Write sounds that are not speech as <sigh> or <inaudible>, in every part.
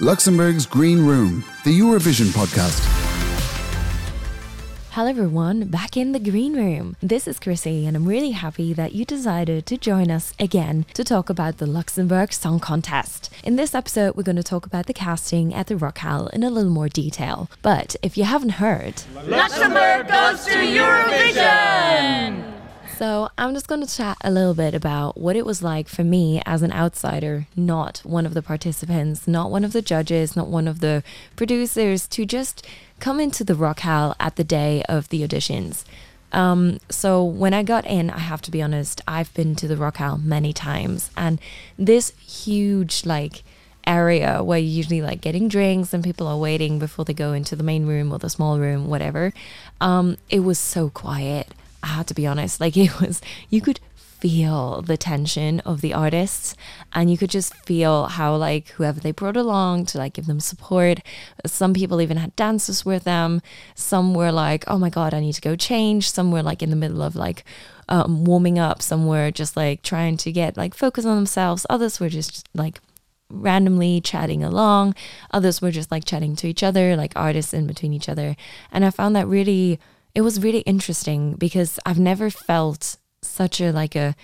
Luxembourg's Green Room, the Eurovision podcast. Hello everyone, back in the green room. This is Chrissy and I'm really happy that you decided to join us again to talk about the Luxembourg Song Contest. In this episode, we're going to talk about the casting at the Rockhal in a little more detail. But if you haven't heard, Luxembourg goes to Eurovision! So, I'm just going to chat a little bit about what it was like for me as an outsider, not one of the participants, not one of the judges, not one of the producers, to just come into the Rockhal at the day of the auditions. Um, so when I got in, I have to be honest, I've been to the Rockhal many times, and this huge like area where you usually like getting drinks and people are waiting before they go into the main room or the small room, whatever. Um, it was so quiet. I had to be honest. Like <laughs> it was, you could feel the tension of the artists and you could just feel how like whoever they brought along to like give them support. Some people even had dancers with them. Some were like oh my god i need to go change. Some were like in the middle of like um, warming up. Some were just like trying to get like focus on themselves. Others were just like randomly chatting along. Others were just like chatting to each other like artists in between each other. And i found that really it was really interesting because I've never felt such a like a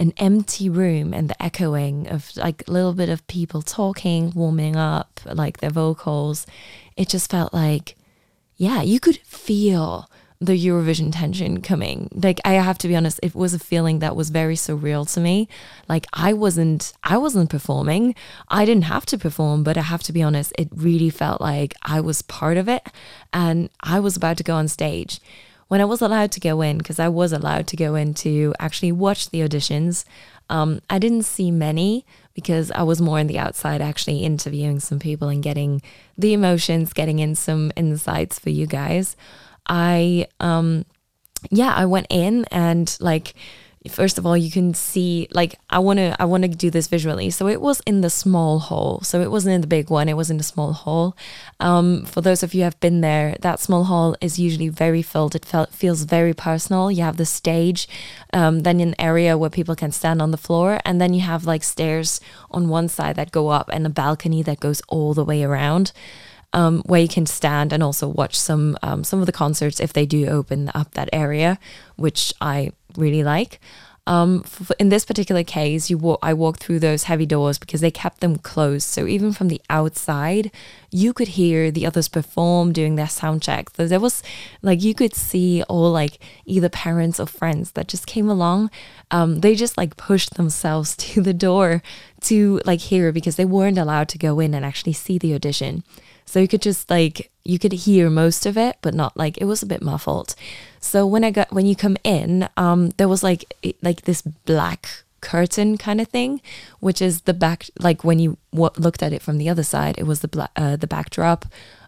an empty room and the echoing of like a little bit of people talking, warming up, like their vocals. It just felt like, yeah, you could feel the Eurovision tension coming. Like I have to be honest, it was a feeling that was very surreal to me. Like I wasn't I wasn't performing. I didn't have to perform, but I have to be honest, it really felt like I was part of it and I was about to go on stage. When I was allowed to go in, because I was allowed to go in to actually watch the auditions, um, I didn't see many because I was more on the outside, actually interviewing some people and getting the emotions, getting in some insights for you guys. I um yeah, I went in and like first of all you can see like I want to I want to do this visually. So it was in the small hall. So it wasn't in the big one, it was in the small hall. Um for those of you who have been there, that small hall is usually very filled. It felt feels very personal. You have the stage, um, then an area where people can stand on the floor and then you have like stairs on one side that go up and a balcony that goes all the way around um, where you can stand and also watch some um, some of the concerts if they do open up that area, which I really like. Um, in this particular case, you I walked through those heavy doors because they kept them closed. So even from the outside, you could hear the others perform doing their sound check. So there was like you could see all like either parents or friends that just came along. Um, they just like pushed themselves <laughs> to the door to like hear because they weren't allowed to go in and actually see the audition. So you could just like you could hear most of it, but not like it was a bit muffled. So when I got when you come in, um, there was like like this black curtain kind of thing, which is the back like when you w- looked at it from the other side, it was the black uh, the backdrop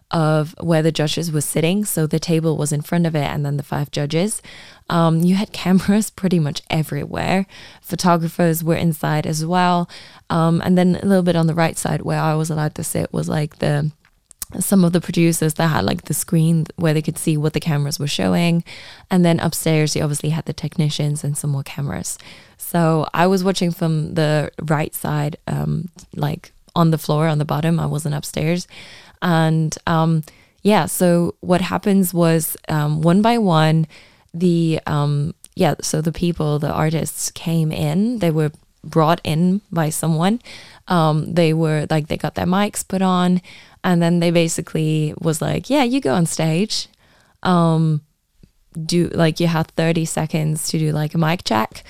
of where the judges were sitting. So the table was in front of it, and then the five judges. Um, you had <laughs> cameras pretty much everywhere. Photographers were inside as well. Um, and then a little bit on the right side where I was allowed to sit was like the some of the producers that had like the screen where they could see what the cameras were showing. And then upstairs, you obviously had the technicians and some more cameras. So I was watching from the right side, um, like on the floor on the bottom. I wasn't upstairs. And um, yeah, so what happens was um, one by one, the, um, yeah, so the people, the artists came in, they were brought in by someone. Um, they were like, they got their mics put on. And then they basically was like, yeah, you go on stage. Um, do like you have 30 seconds to do like a mic check.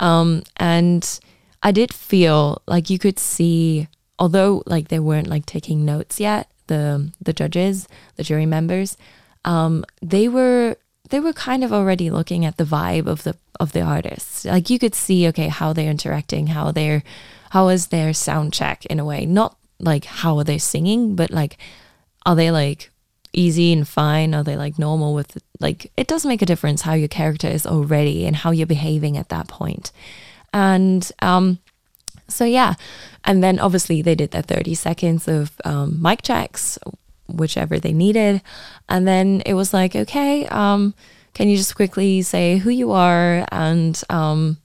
Um, and I did feel like you could see, although like they weren't like taking notes yet, the the judges, the jury members, um, they were they were kind of already looking at the vibe of the of the artists. Like you could see, okay, how they're interacting, how they're how is their sound check in a way, not like how are they singing, but like are they like easy and fine? Are they like normal with like it does make a difference how your character is already and how you're behaving at that point. And um so yeah, and then obviously they did their 30 seconds of um, mic checks, whichever they needed, and then it was like, okay, um, can you just quickly say who you are and um,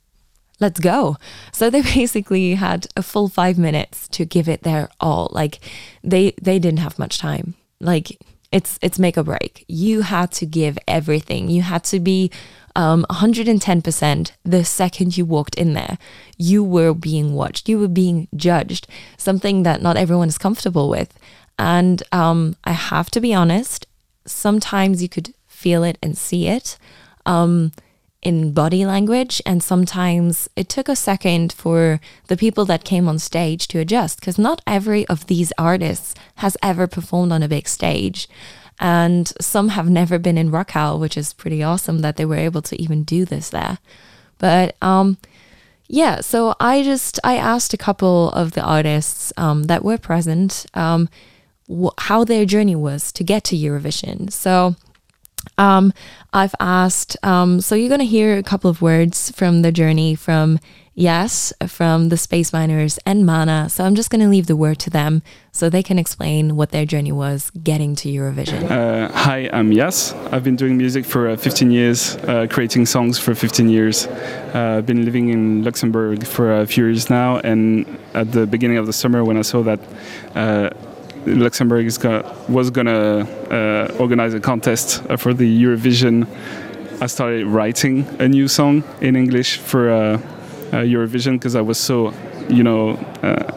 let's go. So they <laughs> basically had a full five minutes to give it their all. Like they they didn't have much time. Like it's it's make or break. You had to give everything. You had to be um, 110% the second you walked in there. You were being watched. You were being judged. Something that not everyone is comfortable with. And um, I have to be honest. Sometimes you could feel it and see it. Um, in body language. And sometimes it took a second for the people that came on stage to adjust because not every of these artists has ever performed on a big stage. And some have never been in Rockhal, which is pretty awesome that they were able to even do this there. But um, yeah, so I just I asked a couple of the artists um, that were present um, how their journey was to get to Eurovision. So um, I've asked, um, so you're going to hear a couple of words from the journey from Yace, from the Space Miners and Mana. So I'm just going to leave the word to them so they can explain what their journey was getting to Eurovision. Uh, hi, I'm Yace. I've been doing music for uh, 15 years, uh, creating songs for 15 years. Uh, I've been living in Luxembourg for a few years now, and at the beginning of the summer, when I saw that Luxembourg gonna, was going to uh, organize a contest uh, for the Eurovision. I started writing a new song in English for uh, uh Eurovision because I was so, you know, uh,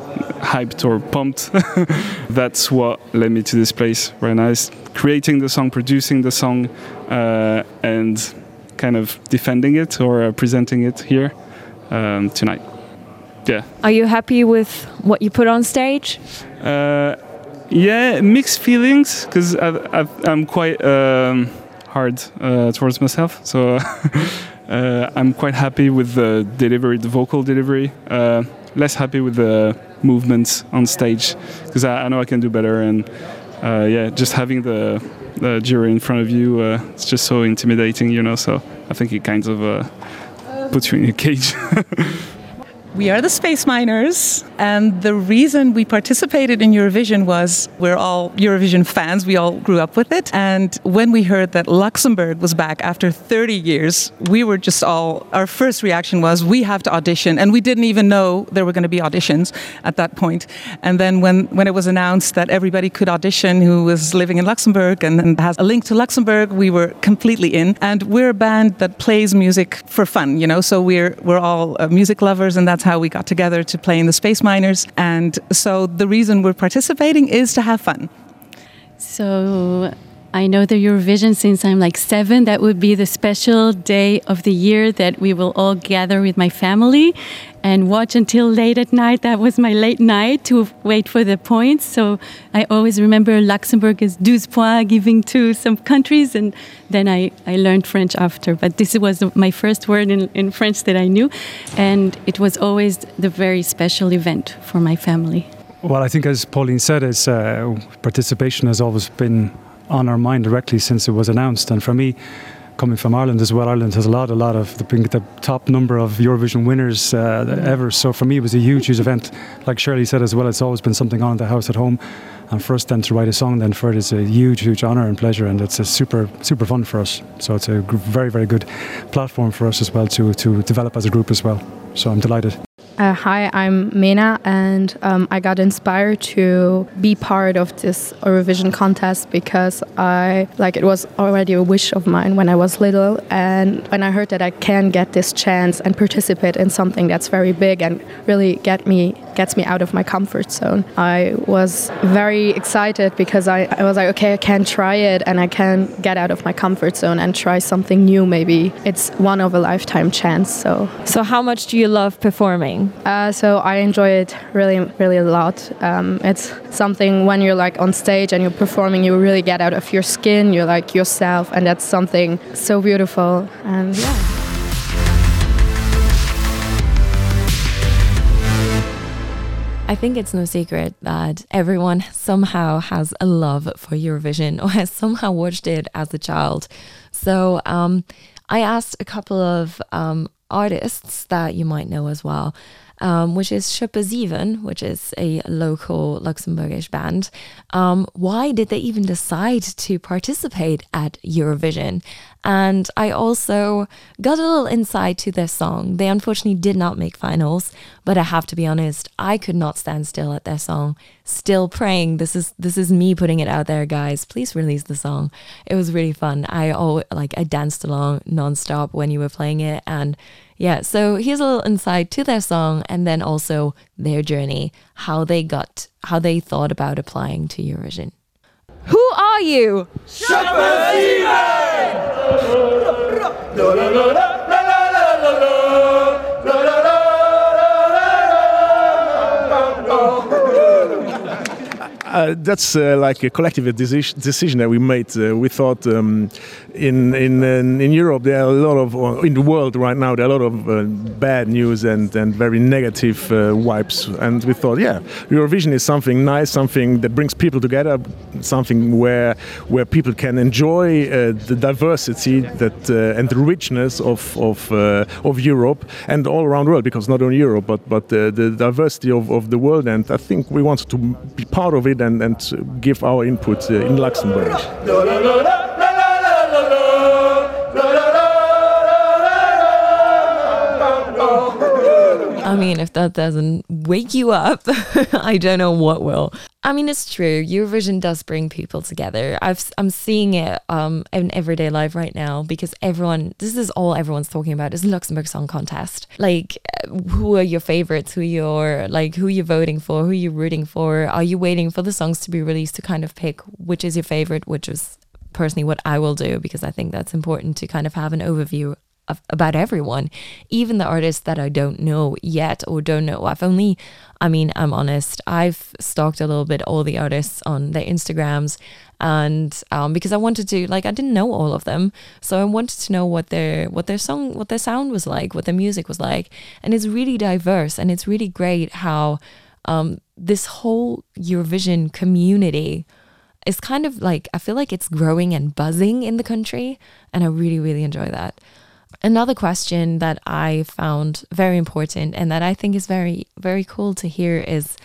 hyped or pumped. <laughs> That's what led me to this place right now. Is creating the song, producing the song, uh, and kind of defending it or presenting it here um, tonight. Yeah. Are you happy with what you put on stage? Uh, yeah, mixed feelings because I'm quite um, hard uh, towards myself. So <laughs> uh, I'm quite happy with the delivery, the vocal delivery. Uh, less happy with the movements on stage because I, I, know I can do better. And uh, yeah, just having the, the jury in front of you, uh, it's just so intimidating, you know. So I think it kind of uh, puts you in a cage. <laughs> We are the Space Miners, and the reason we participated in Eurovision was we're all Eurovision fans. We all grew up with it. And when we heard that Luxembourg was back after 30 years, we were just all, our first reaction was we have to audition. And we didn't even know there were going to be auditions at that point. And then when, when it was announced that everybody could audition who was living in Luxembourg and, and has a link to Luxembourg, we were completely in. And we're a band that plays music for fun, you know, so we're, we're all uh, music lovers, and that's how we got together to play in the Space Miners. And so the reason we're participating is to have fun. So I know the Eurovision since I'm like seven. That would be the special day of the year that we will all gather with my family and watch until late at night. That was my late night to wait for the points. So I always remember Luxembourg as 12 points giving to some countries. And then I, I learned French after. But this was my first word in, in French that I knew. And it was always the very special event for my family. Well, I think as Pauline said, it's, uh, participation has always been on our mind directly since it was announced. And for me, coming from Ireland as well, Ireland has a lot, a lot of the, the top number of Eurovision winners uh, ever. So for me, it was a huge, huge event. Like Shirley said as well, it's always been something on the house at home. And for us then to write a song then for it is a huge, huge honour and pleasure, and it's a super, super fun for us. So it's a very, very good platform for us as well to to develop as a group as well. So I'm delighted. Uh, hi, I'm Mena, and um, I got inspired to be part of this Eurovision contest because I like it was already a wish of mine when I was little, and when I heard that I can get this chance and participate in something that's very big and really get me gets me out of my comfort zone, I was very excited because I, I was like, okay, I can try it and I can get out of my comfort zone and try something new. Maybe it's one of a lifetime chance. So, so how much do you love performing? Uh, so I enjoy it really, really a lot. Um, it's something when you're like on stage and you're performing, you really get out of your skin. You're like yourself, and that's something so beautiful. And yeah. I think it's no secret that everyone somehow has a love for Eurovision or has somehow watched it as a child. So um, I asked a couple of um, artists that you might know as well, um, which is Schuppe which is a local Luxembourgish band. Um, why did they even decide to participate at Eurovision? And I also got a little insight to their song. They unfortunately did not make finals, but I have to be honest, I could not stand still at their song. Still praying. This is this is me putting it out there, guys. Please release the song. It was really fun. I always like I danced along nonstop when you were playing it and yeah, so here's a little insight to their song and then also their journey, how they got, how they thought about applying to Eurovision. Who are you? Uh, that's uh, like a collective decision, decision that we made. Uh, we thought um, in in in Europe there are a lot of in the world right now there are a lot of uh, bad news and and very negative uh, vibes, and we thought, yeah, Eurovision is something nice, something that brings people together, something where where people can enjoy uh, the diversity that and the richness of of of Europe and all around the world, because not only Europe but but the diversity of, of the world, and I think we want to be part of it and, and give our input uh, in Luxembourg. <laughs> I mean, if that doesn't wake you up, <laughs> I don't know what will. I mean, it's true. Eurovision does bring people together. I've, I'm seeing it um, in everyday life right now because everyone, this is all everyone's talking about is Luxembourg Song Contest. Like, who are your favorites? Who you're like, who you're voting for? Who you're rooting for? Are you waiting for the songs to be released to kind of pick which is your favorite? Which is personally what I will do because I think that's important to kind of have an overview about everyone, even the artists that I don't know yet or don't know. I've only, I mean, I'm honest, I've stalked a little bit all the artists on their Instagrams and um, because I wanted to like I didn't know all of them. So I wanted to know what their what their song what their sound was like what their music was like. And it's really diverse and it's really great how um, this whole Eurovision community is kind of like I feel like it's growing and buzzing in the country and I really really enjoy that Another question that I found very important and that I think is very, very cool to hear is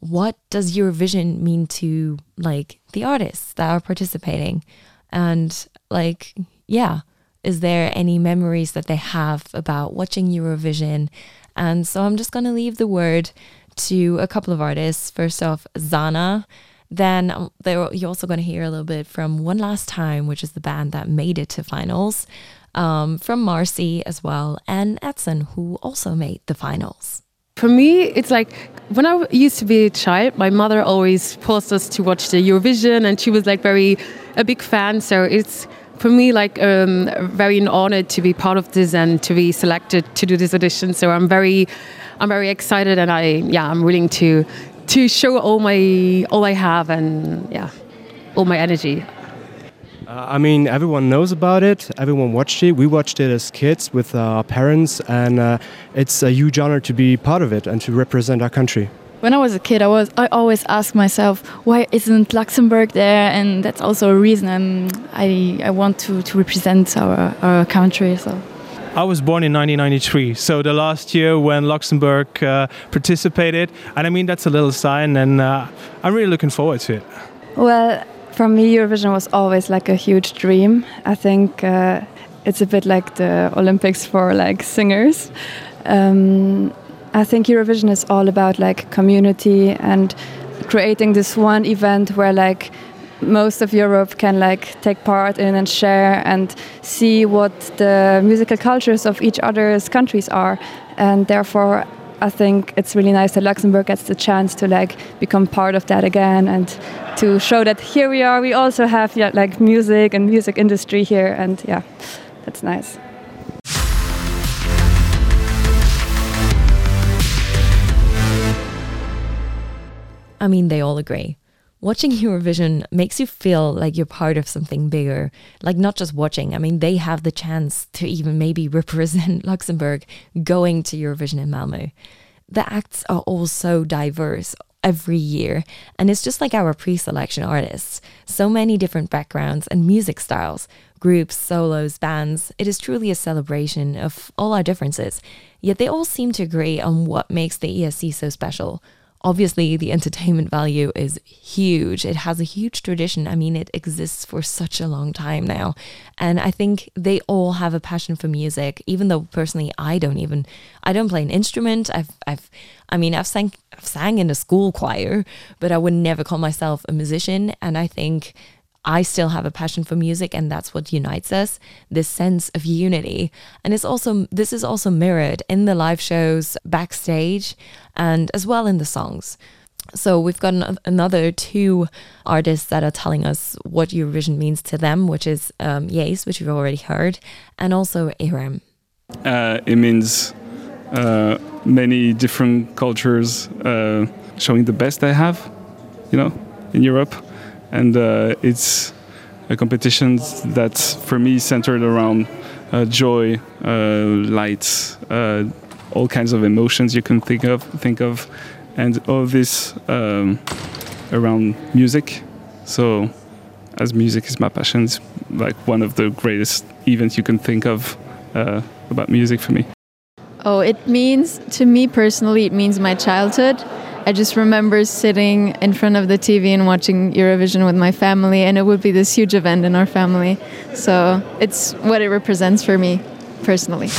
what does Eurovision mean to like the artists that are participating? And like, yeah, is there any memories that they have about watching Eurovision? And so I'm just going to leave the word to a couple of artists. First off, Zana. Then um, you're also going to hear a little bit from One Last Time, which is the band that made it to finals um, from Marcy as well, and Edsun, who also made the finals. For me, it's like when I used to be a child, my mother always forced us to watch the Eurovision, and she was like very a big fan. So it's for me like um, very an honor to be part of this and to be selected to do this audition. So I'm very, I'm very excited, and I yeah, I'm willing to to show all my all I have and yeah, all my energy. Uh, I mean, everyone knows about it. Everyone watched it. We watched it as kids with our parents, and uh, it's a huge honor to be part of it and to represent our country. When I was a kid, I was I always asked myself, why isn't Luxembourg there? And that's also a reason I'm, I I want to to represent our our country. So. I was born in 1993, so the last year when Luxembourg uh, participated, and I mean that's a little sign, and uh, I'm really looking forward to it. Well, for me, Eurovision was always like a huge dream. I think uh, it's a bit like the Olympics for like singers. Um, I think Eurovision is all about like community and creating this one event where like most of Europe can like take part in and share and see what the musical cultures of each other's countries are and therefore I think it's really nice that Luxembourg gets the chance to like become part of that again and to show that here we are. We also have yeah, like music and music industry here, and yeah, that's nice. I mean, they all agree. Watching Eurovision makes you feel like you're part of something bigger. Like, not just watching, I mean, they have the chance to even maybe <laughs> represent Luxembourg going to Eurovision in Malmö. The acts are all so diverse every year, and it's just like our pre selection artists. So many different backgrounds and music styles, groups, solos, bands. It is truly a celebration of all our differences, yet they all seem to agree on what makes the ESC so special obviously the entertainment value is huge. It has a huge tradition. I mean, it exists for such a long time now. And I think they all have a passion for music, even though personally I don't even I don't play an instrument. I've I've I mean I've sang I've sang in a school choir, but I would never call myself a musician. And I think I still have a passion for music and that's what unites us, this sense of unity. And it's also this is also mirrored in the live shows backstage and as well in the songs. So we've got an, another two artists that are telling us what Eurovision means to them, which is um, which we've already heard, and also Aram. Uh, it means uh, many different cultures uh, showing the best they have, you know, in Europe and uh, it's a competition that's for me centered around uh, joy, uh, light, uh, all kinds of emotions you can think of, think of, and all this um, around music. So, as music is my passion, it's like one of the greatest events you can think of uh, about music for me. Oh, it means to me personally, it means my childhood I just remember sitting in front of the TV and watching Eurovision with my family, and it would be this huge event in our family. So it's what it represents for me personally.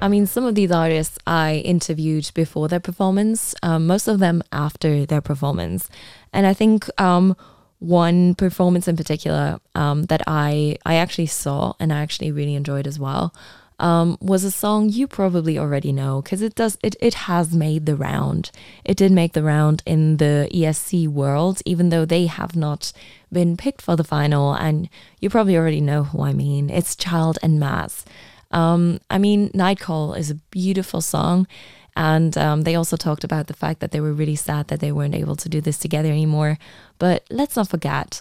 I mean, some of these artists I interviewed before their performance, um, most of them after their performance. And I think um, one performance in particular um, that I, I actually saw and I actually really enjoyed as well um, was a song you probably already know because it does it, it has made the round. It did make the round in the ESC world, even though they have not been picked for the final. And you probably already know who I mean. It's Chaild and Maz. Um, I mean, Night Call is a beautiful song. And um, they also talked about the fact that they were really sad that they weren't able to do this together anymore. But let's not forget,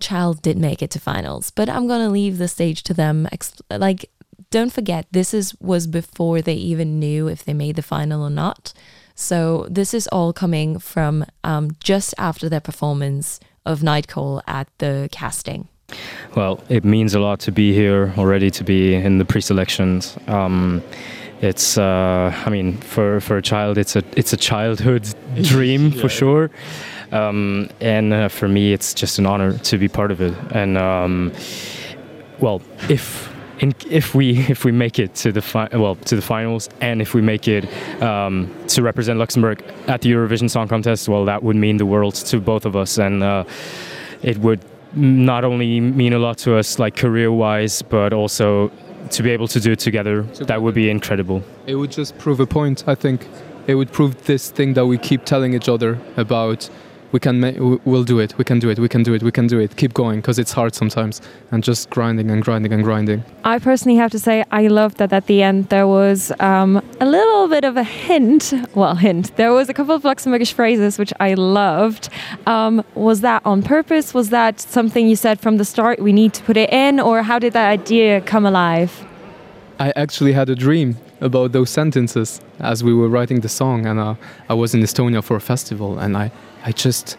Chaild did make it to finals. But I'm going to leave the stage to them. Like, don't forget this is was before they even knew if they made the final or not. So this is all coming from um, just after their performance of Night Call at the casting. Well, it means a lot to be here already, to be in the pre-selections. Um, it's, uh, I mean, for, for a child, it's a it's a childhood <laughs> dream yeah. for sure. Um, and uh, for me, it's just an honor to be part of it. And um, well, if in, if we <laughs> if we make it to the fi- well to the finals and if we make it um, to represent Luxembourg at the Eurovision Song Contest, well, that would mean the world to both of us, and uh, it would not only mean a lot to us like career-wise, but also to be able to do it together. together. That would be incredible. It would just prove a point. I think it would prove this thing that we keep telling each other about we can ma- we'll do it. We can do it. We can do it. We can do it. Keep going because it's hard sometimes. And just grinding and grinding and grinding. I personally have to say i loved that at the end there was um, a little bit of a hint well hint. There was a couple of luxembourgish phrases which i loved. Um, was that on purpose? Was that something you said from the start we need to put it in or how did that idea come alive? I actually had a dream about those sentences as we were writing the song and uh, i was in estonia for a festival and i I just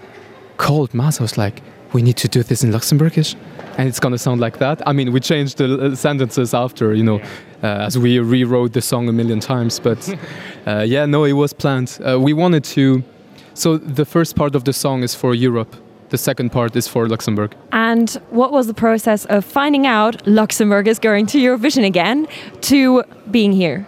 called Maz. I was like, we need to do this in Luxembourgish. And it's going to sound like that. I mean, we changed the uh, sentences after, you know, uh, as we rewrote the song a million times. But <laughs> uh, yeah, no, it was planned. Uh, we wanted to. So the first part of the song is for Europe. The second part is for Luxembourg. And what was the process of finding out Luxembourg is going to Eurovision again to being here?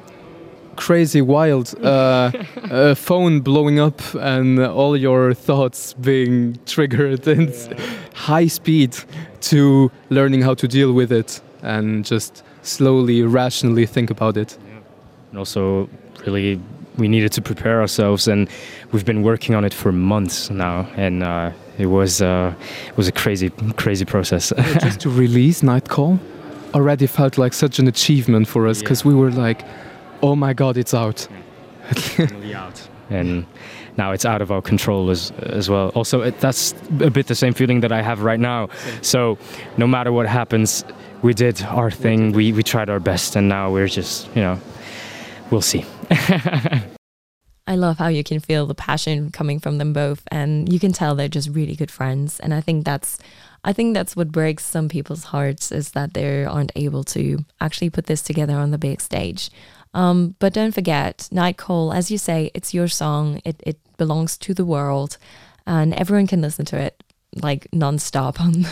crazy wild uh, <laughs> a phone blowing up and all your thoughts being triggered in yeah. high speed to learning how to deal with it and just slowly rationally think about it yeah. and also really we needed to prepare ourselves and we've been working on it for months now and uh, it was uh, it was a crazy crazy process just <laughs> to release night call already felt like such an achievement for us because yeah. we were like oh my god, it's out. <laughs> out. And now it's out of our control as as well. Also, it, that's a bit the same feeling that I have right now. So, no matter what happens, we did our thing. We we tried our best, and now we're just you know, we'll see. <laughs> I love how you can feel the passion coming from them both, and you can tell they're just really good friends. And I think that's I think that's what breaks some people's hearts is that they aren't able to actually put this together on the big stage. Um, but don't forget, Night Call, as you say, it's your song. It, it belongs to the world and everyone can listen to it like nonstop <laughs> on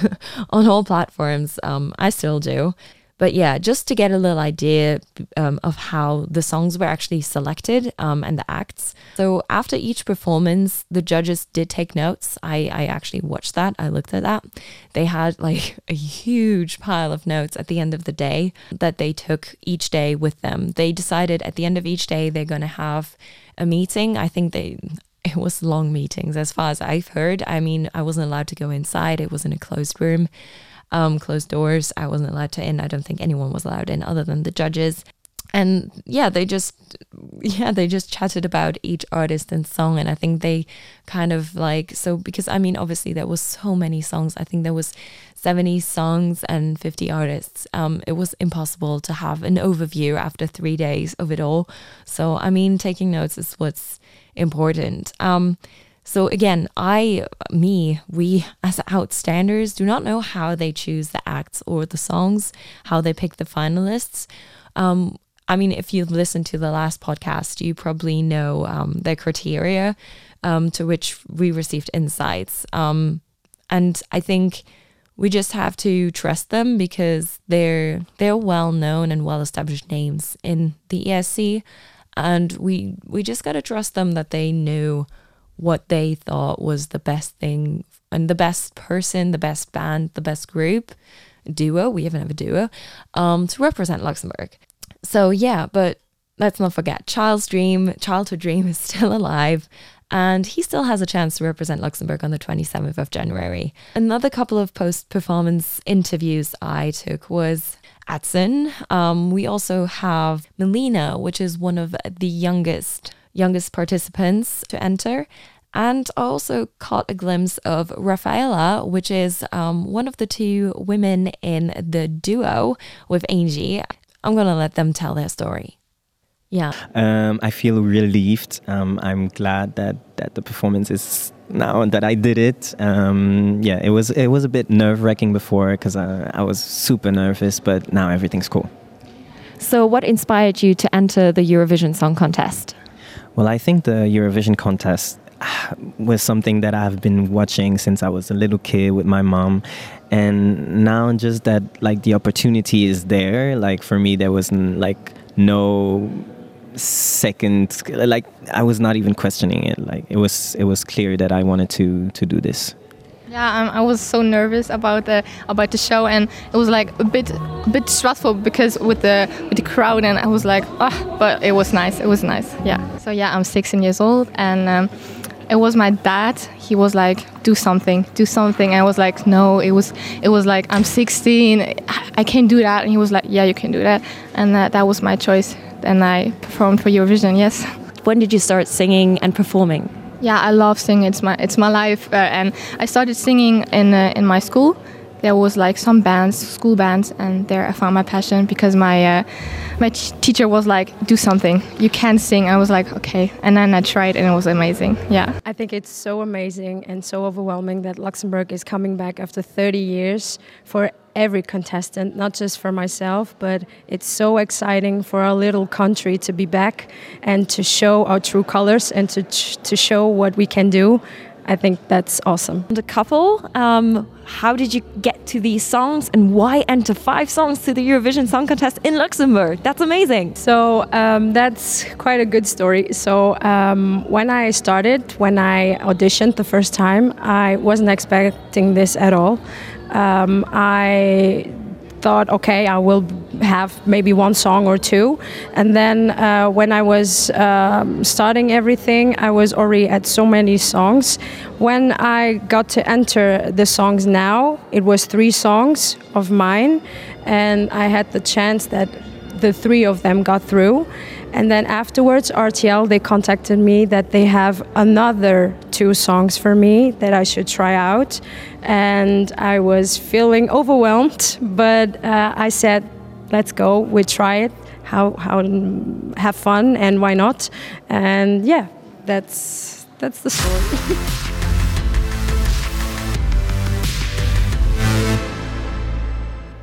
on all platforms. Um, I still do. But yeah, just to get a little idea um, of how the songs were actually selected um, and the acts. So after each performance, the judges did take notes. I, I actually watched that. I looked at that. They had like a huge pile of notes at the end of the day that they took each day with them. They decided at the end of each day they're going to have a meeting. I think they it was long meetings as far as I've heard. I mean, I wasn't allowed to go inside. It was in a closed room um, closed doors. I wasn't allowed to in. I don't think anyone was allowed in other than the judges. And yeah, they just <laughs> yeah, they just chatted about each artist and song and I think they kind of like so because I mean obviously there was so many songs. I think there was 70 songs and 50 artists. Um, it was impossible to have an overview after 3 days of it all. So I mean taking notes is what's important. Um, so again, I, me, we as outstanders do not know how they choose the acts or the songs, how they pick the finalists. Um, I mean, if you listened to the last podcast, you probably know um, the criteria um, to which we received insights. Um, and I think we just have to trust them because they're they're well known and well established names in the ESC, and we we just gotta trust them that they knew what they thought was the best thing and the best person, the best band, the best group, duo, we even have a duo, um, to represent Luxembourg. So yeah, but let's not forget, Chaild's Dream, Childhood Dream is still alive and he still has a chance to represent Luxembourg on the 27th of January. Another couple of post performance interviews I took was Edsun. Um, we also have Melina, which is one of the youngest youngest participants to enter. And I also caught a glimpse of Rafa Ela, which is um, one of the two women in the duo with Angie. I'm going to let them tell their story. Yeah. Um, I feel relieved. Um, I'm glad that, that the performance is now that I did it. Um, yeah, it was it was a bit nerve wracking before because I, I was super nervous, but now everything's cool. So, what inspired you to enter the Eurovision Song Contest? Well, I think the Eurovision contest was something that I've been watching since I was a little kid with my mom. And now just that like the opportunity is there, like for me there wasn't like no second like I was not even questioning it. Like it was it was clear that I wanted to to do this. Yeah, um, I was so nervous about the about the show, and it was like a bit a bit stressful because with the with the crowd, and I was like, ah, oh, but it was nice. It was nice. Yeah. So yeah, I'm 16 years old, and um, it was my dad. He was like, do something, do something. And I was like, no. It was it was like I'm 16. I can't do that. And he was like, yeah, you can do that. And uh, that was my choice. And I performed for Eurovision. Yes. When did you start singing and performing? Yeah, I love singing. It's my it's my life, uh, and I started singing in uh, in my school. There was like some bands, school bands, and there I found my passion because my uh, my teacher was like, "Do something. You can sing." I was like, "Okay," and then I tried, and it was amazing. Yeah. I think it's so amazing and so overwhelming that Luxembourg is coming back after 30 years for every contestant, not just for myself, but it's so exciting for our little country to be back and to show our true colors and to, to show what we can do. I think that's awesome. The couple, um, how did you get to these songs and why enter five songs to the Eurovision Song Contest in Luxembourg? That's amazing. So um, that's quite a good story. So um, when I started, when I auditioned the first time, I wasn't expecting this at all. Um, I thought, okay, I will have maybe one song or two. And then uh, when I was um, starting everything, I was already at so many songs. When I got to enter the songs now, it was three songs of mine, and I had the chance that the three of them got through. And then afterwards, RTL they contacted me that they have another two songs for me that I should try out, and I was feeling overwhelmed, but uh, I said, "Let's go, we try it. How how have fun and why not?" And yeah, that's that's the story. <laughs>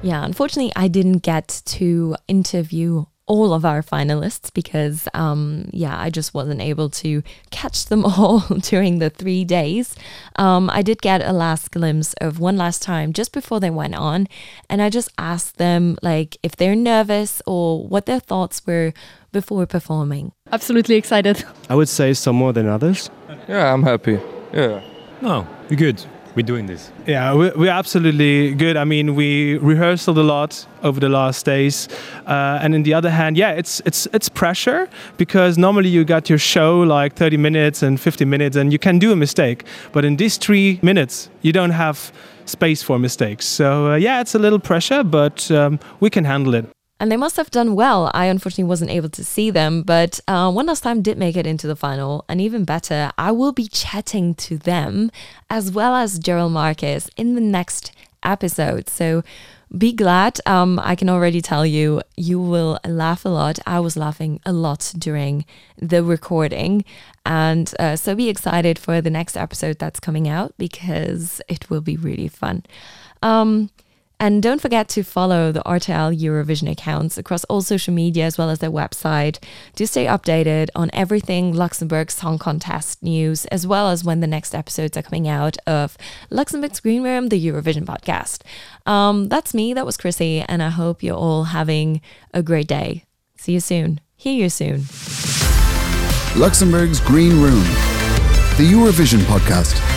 Yeah, unfortunately, I didn't get to interview all of our finalists because, um, yeah, I just wasn't able to catch them <laughs> all during the three days. Um, I did get a last glimpse of one last time just before they went on, and I just asked them like if they're nervous or what their thoughts were before performing. Absolutely excited. I would say some more than others. Yeah, I'm happy. Yeah. No, you're good. We're doing this. Yeah, we're, absolutely good. I mean, we rehearsed a lot over the last days, uh, and on the other hand, yeah, it's it's it's pressure because normally you got your show like 30 minutes and 50 minutes, and you can do a mistake. But in these three minutes, you don't have space for mistakes. So uh, yeah, it's a little pressure, but um, we can handle it. And they must have done well. I unfortunately wasn't able to see them, but uh, One Last Time did make it into the final. And even better, I will be chatting to them as well as Gerald Marquez in the next episode. So be glad. Um, I can already tell you, you will laugh a lot. I was laughing a lot during the recording. And uh, so be excited for the next episode that's coming out because it will be really fun. Um, and don't forget to follow the RTL Eurovision accounts across all social media as well as their website to stay updated on everything Luxembourg Song Contest news, as well as when the next episodes are coming out of Luxembourg's Green Room, the Eurovision podcast. Um, that's me, that was Chrissy, and I hope you're all having a great day. See you soon. Hear you soon. Luxembourg's Green Room, the Eurovision podcast.